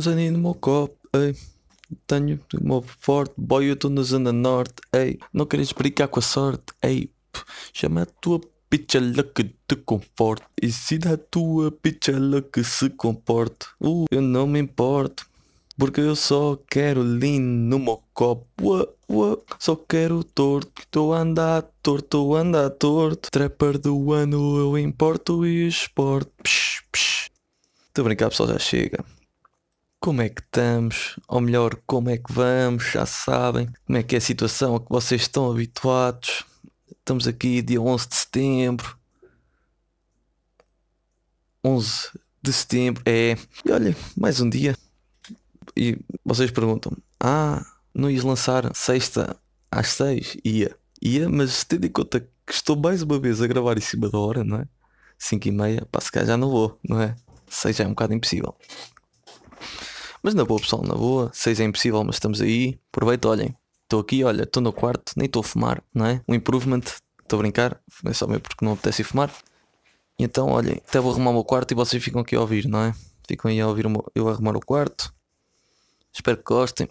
Zaninho no meu copo, ei. Tenho o forte, boy, eu estou na zona norte, ei. Não queres brincar com a sorte, ei. Chama a tua pichela que te conforte. E se da tua pichela que se comporte. Uh, eu não me importo. Porque eu só quero lean no meu copo. Ua, ua. Só quero torto. Estou a andar torto, estou a andar torto. Trapper do ano eu importo e exporto. Psh, psh. Estou a brincar, pessoal, já chega. Como é que estamos? Ou melhor, como é que vamos? Já sabem como é que é a situação a que vocês estão habituados. Estamos aqui dia 11 de setembro. 11 de setembro, é. E olha, mais um dia. E vocês perguntam: Ah, não ias lançar sexta às 6? Ia. Ia, mas tendo em conta que estou mais uma vez a gravar em cima da hora, não é? 5 e meia, pá, se calhar já não vou, não é? 6 já é um bocado impossível. Mas na boa, pessoal, na boa, 6 é impossível, mas estamos aí. Aproveita, olhem. Estou aqui, olha, estou no quarto, nem estou a fumar, não é? Um improvement, estou a brincar, é só mesmo porque não apetece ir fumar. Então, olhem, até vou arrumar o meu quarto e vocês ficam aqui a ouvir, não é? Ficam aí a ouvir eu arrumar o quarto. Espero que gostem.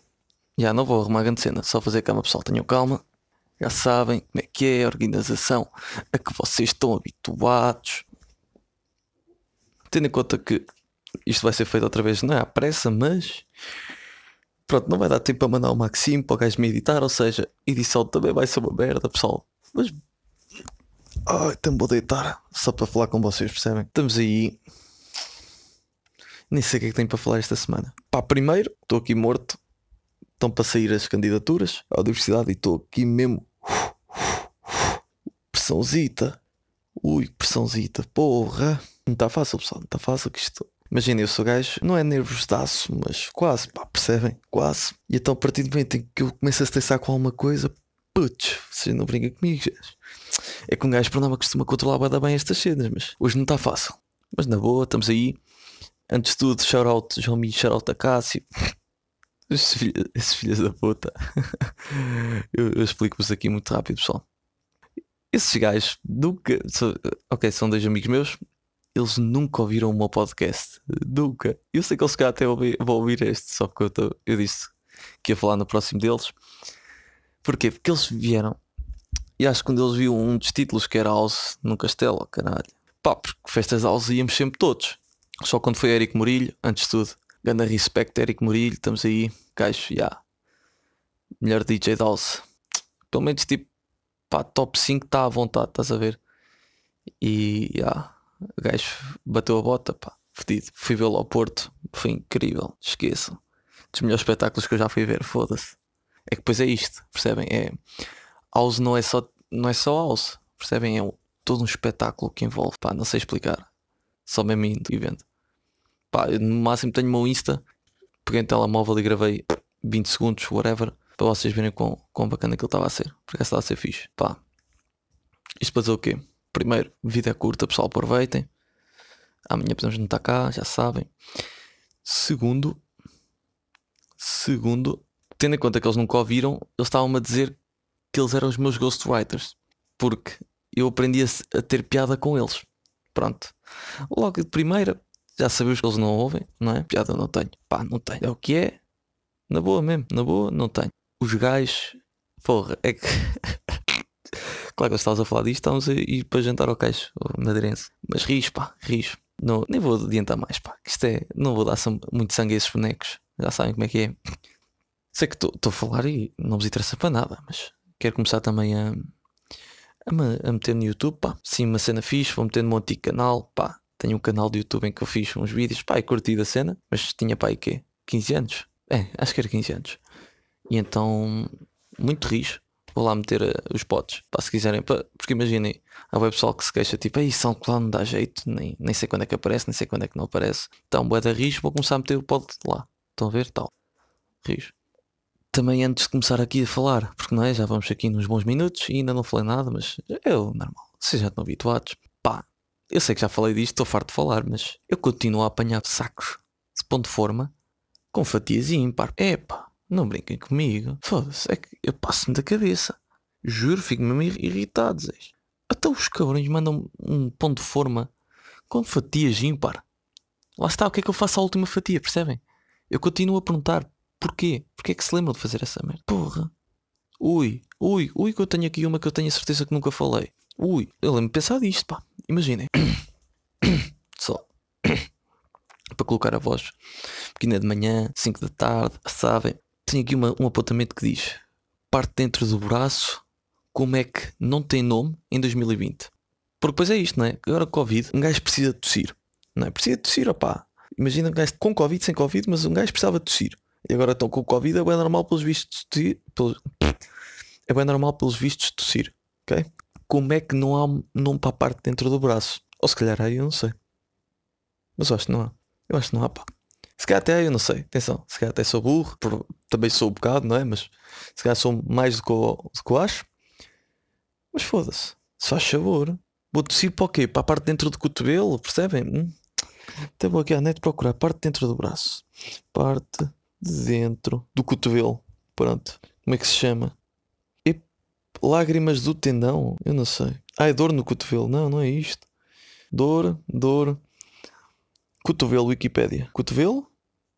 Já não vou arrumar grande cena, só fazer calma, pessoal, tenham calma. Já sabem como é que é a organização a que vocês estão habituados. Tendo em conta que isto vai ser feito outra vez, não é à pressa, mas pronto, não vai dar tempo para mandar o Maxime para o gajo me editar, ou seja, edição também vai ser uma merda, pessoal. Mas ai, também vou deitar só para falar com vocês, percebem? Estamos aí. Nem sei o que é que tenho para falar esta semana. Pá, primeiro, estou aqui morto. Estão para sair as candidaturas à universidade e estou aqui mesmo. Pressãozita. Ui, pressãozita. Porra. Não está fácil, pessoal. Não está fácil que isto. Imaginem, eu sou gajo, não é nervosaço, mas quase, pá, percebem? Quase. E então, a partir do momento em que eu começo a estressar com alguma coisa, putz, vocês não brincam comigo, gajos. É que um gajo por norma costuma controlar da bem estas cenas, mas hoje não está fácil. Mas na boa, estamos aí. Antes de tudo, shout out João Mi, shout out a Cássio. Esses filhos, esses filhos da puta. eu eu explico-vos aqui muito rápido, pessoal. Esses gajos nunca. ok, são dois amigos meus. Eles nunca ouviram o meu podcast. Nunca. Eu sei que eles se até ouvi- vão ouvir este, só que eu, tô- eu disse que ia falar no próximo deles. Porquê? Porque eles vieram. E acho que quando eles viram um dos títulos que era House no Castelo, oh, caralho. Pá, porque festas House íamos sempre todos. Só quando foi Eric Murilho, antes de tudo. Ganda respect, Eric Murilho, estamos aí. Gajo, já. Melhor DJ de House. Pelo menos tipo, pá, top 5 está à vontade, estás a ver? E, já. O gajo bateu a bota, pá, fedido. Fui vê-lo ao Porto, foi incrível, esqueçam. Dos melhores espetáculos que eu já fui ver, foda-se. É que depois é isto, percebem? É, house não é só, não é só house, percebem? É um- todo um espetáculo que envolve, pá, não sei explicar. Só mesmo indo e vendo. Pá, no máximo tenho meu Insta, peguei no telemóvel e gravei 20 segundos, whatever, para vocês verem quão, quão bacana que estava a ser. Porque estava a ser fixe. Pá, isto para dizer o quê? Primeiro, vida é curta, pessoal, aproveitem. Amanhã podemos não estar cá, já sabem. Segundo, segundo, tendo em conta que eles nunca ouviram, eles estavam-me a dizer que eles eram os meus ghostwriters. Porque eu aprendi a, a ter piada com eles. Pronto. Logo de primeira, já sabemos que eles não ouvem, não é? Piada não tenho. Pá, não tenho. É o que é. Na boa mesmo, na boa, não tenho. Os gajos, porra, é que. claro que estavas a falar disto, estávamos a ir para jantar ao queixo, madeirense. Mas ris, pá, ris. Não, nem vou adiantar mais, pá. Isto é. Não vou dar muito sangue a esses bonecos. Já sabem como é que é. Sei que estou a falar e não vos interessa para nada, mas quero começar também a, a, a meter no YouTube, pá. Sim, uma cena fixe, vou meter no meu antigo canal, pá. Tenho um canal do YouTube em que eu fiz uns vídeos, pá, e curti da cena, mas tinha, pá, e quê? 15 anos? É, acho que era 15 anos. E então, muito rijo. Vou lá meter eh, os potes, pá, se quiserem, pá, porque imaginem, há web pessoal que se queixa, tipo, aí SoundCloud não dá jeito, nem, nem sei quando é que aparece, nem sei quando é que não aparece. Então, bué da rijo, vou começar a meter o pod lá. Estão a ver? Tal. Rijo. Também antes de começar aqui a falar, porque não é? Já vamos aqui nos bons minutos e ainda não falei nada, mas é o normal. Vocês já estão habituados. Pá, eu sei que já falei disto, estou farto de falar, mas eu continuo a apanhar sacos de pão de forma com fatias ímpar. Epá, não brinquem comigo. Foda-se, é que eu passo-me da cabeça. Juro, fico mesmo irri- irritado. Zé. Até os cabrões mandam um pão de forma com fatias ímpar. Lá está, o que é que eu faço à última fatia, percebem? Eu continuo a perguntar porquê? Porquê é que se lembram de fazer essa merda? Porra. Ui, ui, ui, que eu tenho aqui uma que eu tenho a certeza que nunca falei. Ui, eu lembro de pensar disto, pá. Imaginem. Só. Para colocar a voz pequena de manhã, 5 da tarde, sabem? Tenho aqui uma, um apontamento que diz: parte dentro do braço, como é que não tem nome em 2020? Porque depois é isto, não é? Agora Covid, um gajo precisa de tossir. Não é? Precisa de tossir, opá. Imagina um gajo com Covid, sem Covid, mas um gajo precisava de tossir. E agora estão com Covid, é bem normal pelos vistos tossir. Pelos... É bem normal pelos vistos tossir. Ok? Como é que não há nome para a parte dentro do braço? Ou se calhar aí eu não sei. Mas eu acho que não há. Eu acho que não há, pá. Se calhar até eu não sei. Atenção, se calhar até sou burro. Também sou um bocado, não é? Mas se calhar sou mais do que eu, do que eu acho. Mas foda-se. Se faz favor. Vou tossir para o quê? Para a parte dentro do cotovelo, percebem? Hum? Até vou aqui à net procurar parte dentro do braço. Parte de dentro do cotovelo. Pronto. Como é que se chama? E lágrimas do tendão? Eu não sei. É dor no cotovelo. Não, não é isto. Dor, dor. Cotovelo, Wikipédia. Cotovelo?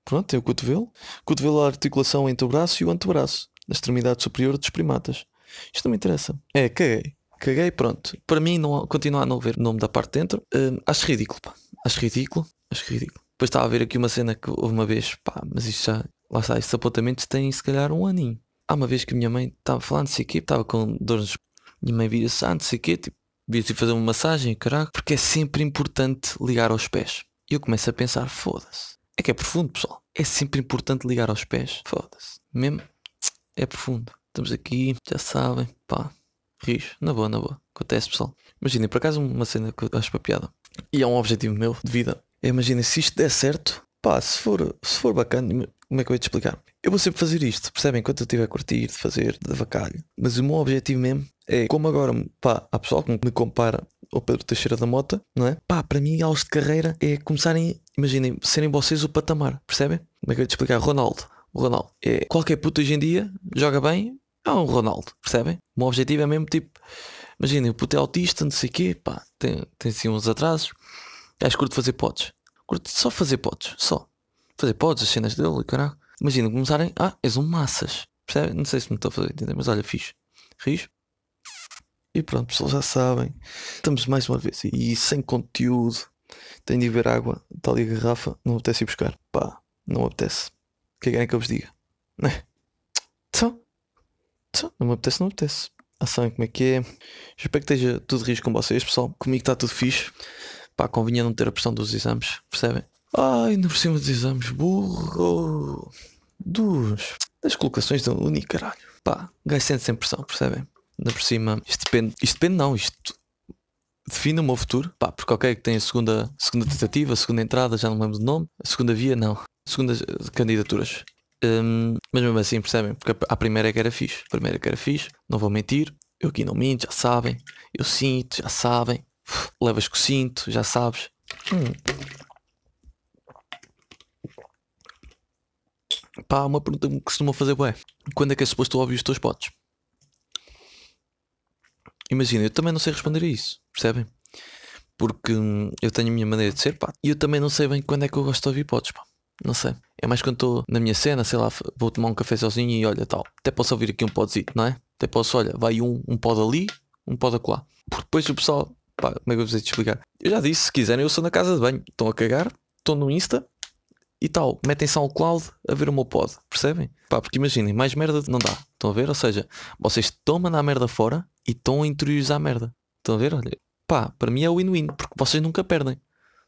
Pronto, tem o cotovelo. Cotovelo a articulação entre o braço e o antebraço, na extremidade superior dos primatas. Isto não me interessa. É, caguei. Caguei, pronto. Para mim, não, continuar a não ver o nome da parte dentro, uh, acho ridículo, pá. Acho ridículo, acho ridículo. Depois estava a ver aqui uma cena que houve uma vez, pá, mas isto já, lá está, estes apontamentos têm se calhar um aninho. Há uma vez que a minha mãe estava falando, sei que estava com dores. Minha mãe vira-se, ah, não sei quê, tipo, devia fazer uma massagem, caraca, porque é sempre importante ligar aos pés. E eu começo a pensar, foda-se. É que é profundo, pessoal. É sempre importante ligar aos pés. Foda-se. Mesmo é profundo. Estamos aqui, já sabem, pá. Rios, na boa, na boa. Acontece, pessoal. Imaginem, por acaso, uma cena que eu acho para piada. E é um objetivo meu de vida. É, imaginem, se isto der certo, pá, se for, se for bacana, como é que eu ia te explicar? Eu vou sempre fazer isto, percebem? Enquanto eu estiver a curtir, de fazer, de vacalho. Mas o meu objetivo mesmo é, como agora, pá, há pessoal que me compara ao Pedro Teixeira da Mota, não é? Pá, para mim, aulas de carreira é começarem, imaginem, serem vocês o patamar, percebem? Como é que eu ia te explicar? Ronaldo. O Ronaldo. É, qualquer puto hoje em dia joga bem, é um Ronaldo, percebem? O meu objetivo é mesmo tipo, imaginem, o puto é autista, não sei o quê, pá, tem, tem assim uns atrasos. Acho curto fazer pods. Curto só fazer pods, só. Fazer pods, as cenas dele, caralho. Imagina começarem, ah, és um massas. Percebe? Não sei se me estou a fazer entender, mas olha, fixe. Rios. E pronto, pessoal já sabem. Estamos mais uma vez e sem conteúdo. Tenho de beber água. Ali a garrafa. Não apetece ir buscar. Pá, não apetece. O que é que é que eu vos diga? Né? Então, então, não me apetece, não me apetece. Ah, sabem como é que é. Espero que esteja tudo risco com vocês, pessoal. Comigo está tudo fixe. Pá, convinha não ter a pressão dos exames, percebem? Ai, não por cima dos exames, burro. Dos. Das colocações da Uni, caralho. Pá, gajo sente sem pressão, percebem? Ainda por cima, isto depende, isto depende não, isto define o meu futuro, pá, porque ok que tem a segunda, segunda tentativa, a segunda entrada, já não lembro do nome, a segunda via não, segunda candidaturas. Um, mas mesmo assim, percebem? Porque a primeira é que era fixe, a primeira é que era fixe, não vou mentir, eu aqui não minto, já sabem, eu sinto, já sabem, levas que cinto, já sabes. Hum. Pá, uma pergunta que costumam fazer, ué, quando é que é suposto ouvir os teus potes? Imagina, eu também não sei responder a isso, percebem? Porque hum, eu tenho a minha maneira de ser, pá, e eu também não sei bem quando é que eu gosto de ouvir pods, pá. Não sei. É mais quando estou na minha cena, sei lá, vou tomar um café sozinho e olha tal. Até posso ouvir aqui um podzito, não é? Até posso, olha, vai um, um pod ali, um pod acolá. Porque depois o pessoal, pá, como é que eu vou te explicar? Eu já disse, se quiserem, eu sou na casa de banho. Estão a cagar, estão no Insta e tal. Metem SoundCloud a ver o meu pod, percebem? Pá, porque imaginem, mais merda não dá. Estão a ver? Ou seja, vocês estão a mandar merda fora e estão a interiorizar a merda. Estão a ver? Olha, pá, para mim é win-win, porque vocês nunca perdem.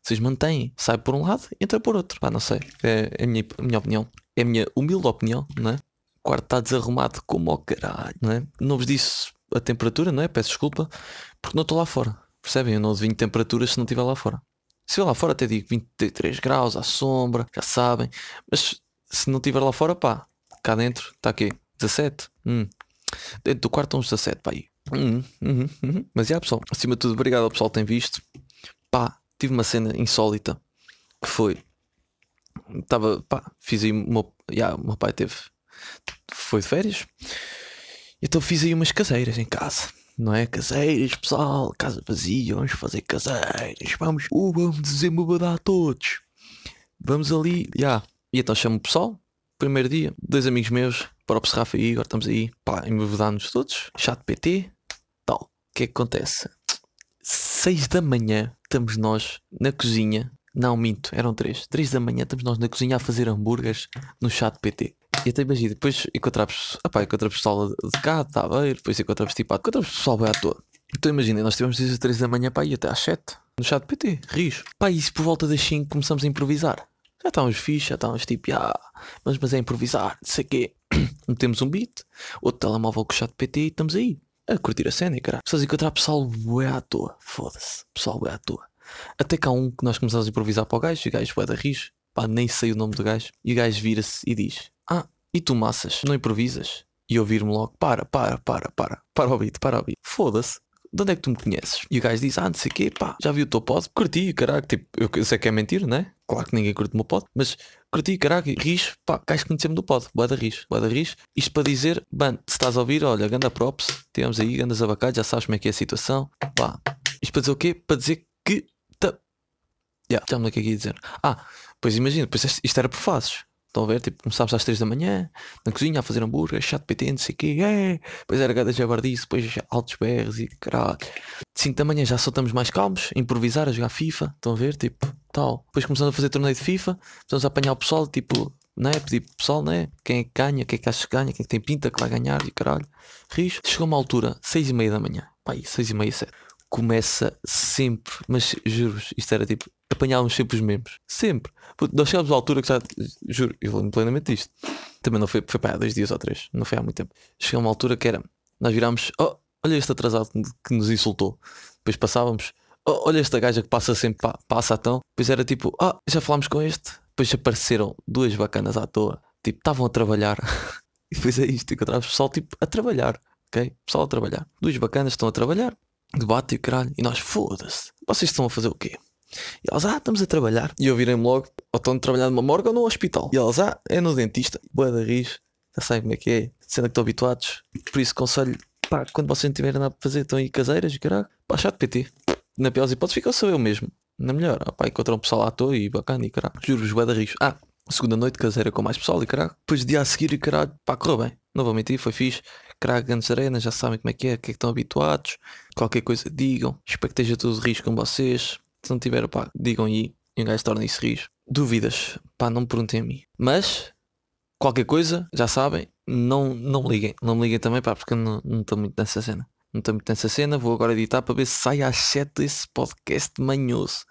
Vocês mantêm, sai por um lado, entra por outro. Pá, não sei. É, é a, minha, a minha opinião. É a minha humilde opinião, não é? O quarto está desarrumado como ao caralho, não é? Não vos disse a temperatura, não é? Peço desculpa, porque não estou lá fora. Percebem? Eu não adivinho temperaturas se não estiver lá fora. Se eu lá fora até digo 23 graus à sombra, já sabem. Mas se não estiver lá fora, pá, cá dentro está aqui 17. Hum. Dentro do quarto uns 17, pá aí. Hum, hum, hum, Mas já pessoal, acima de tudo, obrigado ao pessoal que tem visto. Pá, tive uma cena insólita que foi. Estava, pá, fiz aí. O meu, meu pai teve. Foi de férias. Então fiz aí umas caseiras em casa. Não é? Caseiras, pessoal, casa vazia, vamos fazer caseiras, vamos, uh, vamos desemobadar todos. Vamos ali, já. Yeah. E então chamo o pessoal, primeiro dia, dois amigos meus, para o Rafa e Igor, estamos aí, pá, embebedados todos, chat PT, tal. O que é que acontece? Seis da manhã, estamos nós na cozinha, não minto, eram três, três da manhã, estamos nós na cozinha a fazer hambúrgueres no chat PT. E até imagina, depois encontramos, opá, encontramos pessoal de cá, de Tabeiro, depois encontramos tipo, encontramos pessoal bem à toa. Então imagina, nós tivemos desde as 3 da manhã para ir até às 7 no chat PT, rios. Pá, e por volta das 5 começamos a improvisar. Já estávamos fixe, já estávamos tipo, ah, mas, mas é improvisar, não sei quê. Metemos um beat, outro telemóvel com o chat PT e estamos aí. A curtir a cena e caralho. Pessoas encontrar pessoal bué à toa. Foda-se. Pessoal bué à toa. Até há um que nós começamos a improvisar para o gajo, e o gajo bué da rijo. Pá, nem sei o nome do gajo. E o gajo vira-se e diz: e tu massas, não improvisas? E eu vir-me logo: Para, para, para, para. Para o beat, para o beat. Foda-se de onde é que tu me conheces? E o gajo diz, ah, não sei o quê, pá, já vi o teu pod, curti, caralho, tipo, eu sei que é mentira, né? Claro que ninguém curte o meu pod, mas curti, caralho, ris, pá, gajo conhecer-me do pod, boa da ris, boa da ris. Isto para dizer, bem, se estás a ouvir, olha, ganda props, temos aí, gandas abacados, já sabes como é que é a situação, pá. Isto para dizer o quê? Para dizer que, tá, já me o que é ia dizer. Ah, pois imagina, pois isto era por fases. Estão a ver? Tipo, começámos às 3 da manhã, na cozinha, a fazer hambúrguer, chato PT, não sei o quê, é. depois era gada jabardice, depois altos berros e caralho. 5 da manhã já só estamos mais calmos, a improvisar, a jogar FIFA, estão a ver? Tipo, tal. Depois começamos a fazer torneio de FIFA, começamos a apanhar o pessoal, tipo, né? Pedir pro pessoal, né? Quem é que ganha, quem é que acha que ganha, quem é que tem pinta que vai ganhar e caralho. Rios. Chegou uma altura, 6 e meia da manhã, pai, 6 e meia, 7 começa sempre, mas juro isto era tipo, apanhávamos sempre os mesmos. Sempre. Nós chegávamos à altura que já, juro, eu lembro plenamente disto. Também não foi, foi para há dois dias ou três, não foi há muito tempo. Chegou uma altura que era, nós virámos, oh, olha este atrasado que nos insultou. Depois passávamos, oh, olha esta gaja que passa sempre, pa, passa então. Depois era tipo, ah, oh, já falámos com este. Depois apareceram duas bacanas à toa, tipo, estavam a trabalhar. e depois é isto, encontrávamos pessoal tipo a trabalhar, ok? Pessoal a trabalhar. Duas bacanas estão a trabalhar debate e caralho. E nós, foda-se, vocês estão a fazer o quê? E elas, ah, estamos a trabalhar. E eu virei-me logo, ou estão a trabalhar numa morgue ou no hospital. E elas, ah, é no dentista. Boa da ris, já sabem como é que é. Sendo que estão habituados. Por isso, conselho, pá, quando vocês não tiverem nada para fazer, estão aí caseiras e caralho, pá, chato PT. Na pior das hipóteses, fica só eu mesmo. Na melhor, ah, pá, encontrar um pessoal à toa e bacana e caralho. Juro-vos, boa da ris. Ah, segunda noite caseira com mais pessoal e caralho. Depois dia a seguir e caralho, pá, correu bem. Não vou mentir, foi fixe. Caralho, grandes arenas, já sabem como é que é, que é que estão habituados. Qualquer coisa digam. Espero que esteja tudo risco com vocês. Se não tiver, pá, digam aí. E um gajo torna isso risco. Dúvidas, pá, não me perguntem a mim. Mas, qualquer coisa, já sabem, não, não liguem. Não me liguem também, pá, porque não estou muito nessa cena. Não estou muito nessa cena. Vou agora editar para ver se sai às 7 esse podcast manhoso.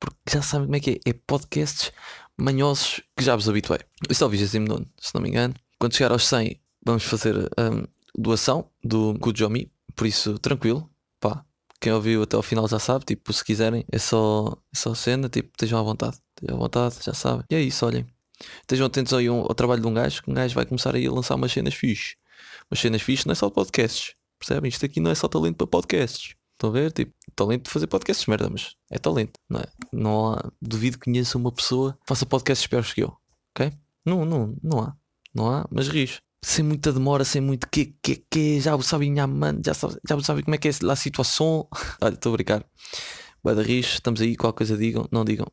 Porque já sabem como é que é. É podcasts manhosos que já vos habituei. Isso é o 29, se não me engano. Quando chegar aos 100, vamos fazer um, doação do Kujomi, por isso tranquilo, pá. Quem ouviu até ao final já sabe, tipo, se quiserem, é só, é só cena, tipo, estejam à vontade, estejam à vontade, já sabem. E é isso, olhem. Estejam atentos aí ao, trabalho de um gajo, que um gajo vai começar aí a lançar umas cenas fixes. Umas cenas fixes não é só podcasts, percebem? Isto aqui não é só talento para podcasts. Estão a ver? Tipo, talento de fazer podcasts, merda, mas é talento, não é? Não há, duvido que conheça uma pessoa que faça podcasts piores que eu, ok? Não, não, não há. Não há, mas ris sem muita demora, sem muito que, que, que, já sabem, minha mãe, já sabem já sabe como é que é a situação. Olha, estou a brincar. Da estamos aí, qualquer coisa digam, não digam.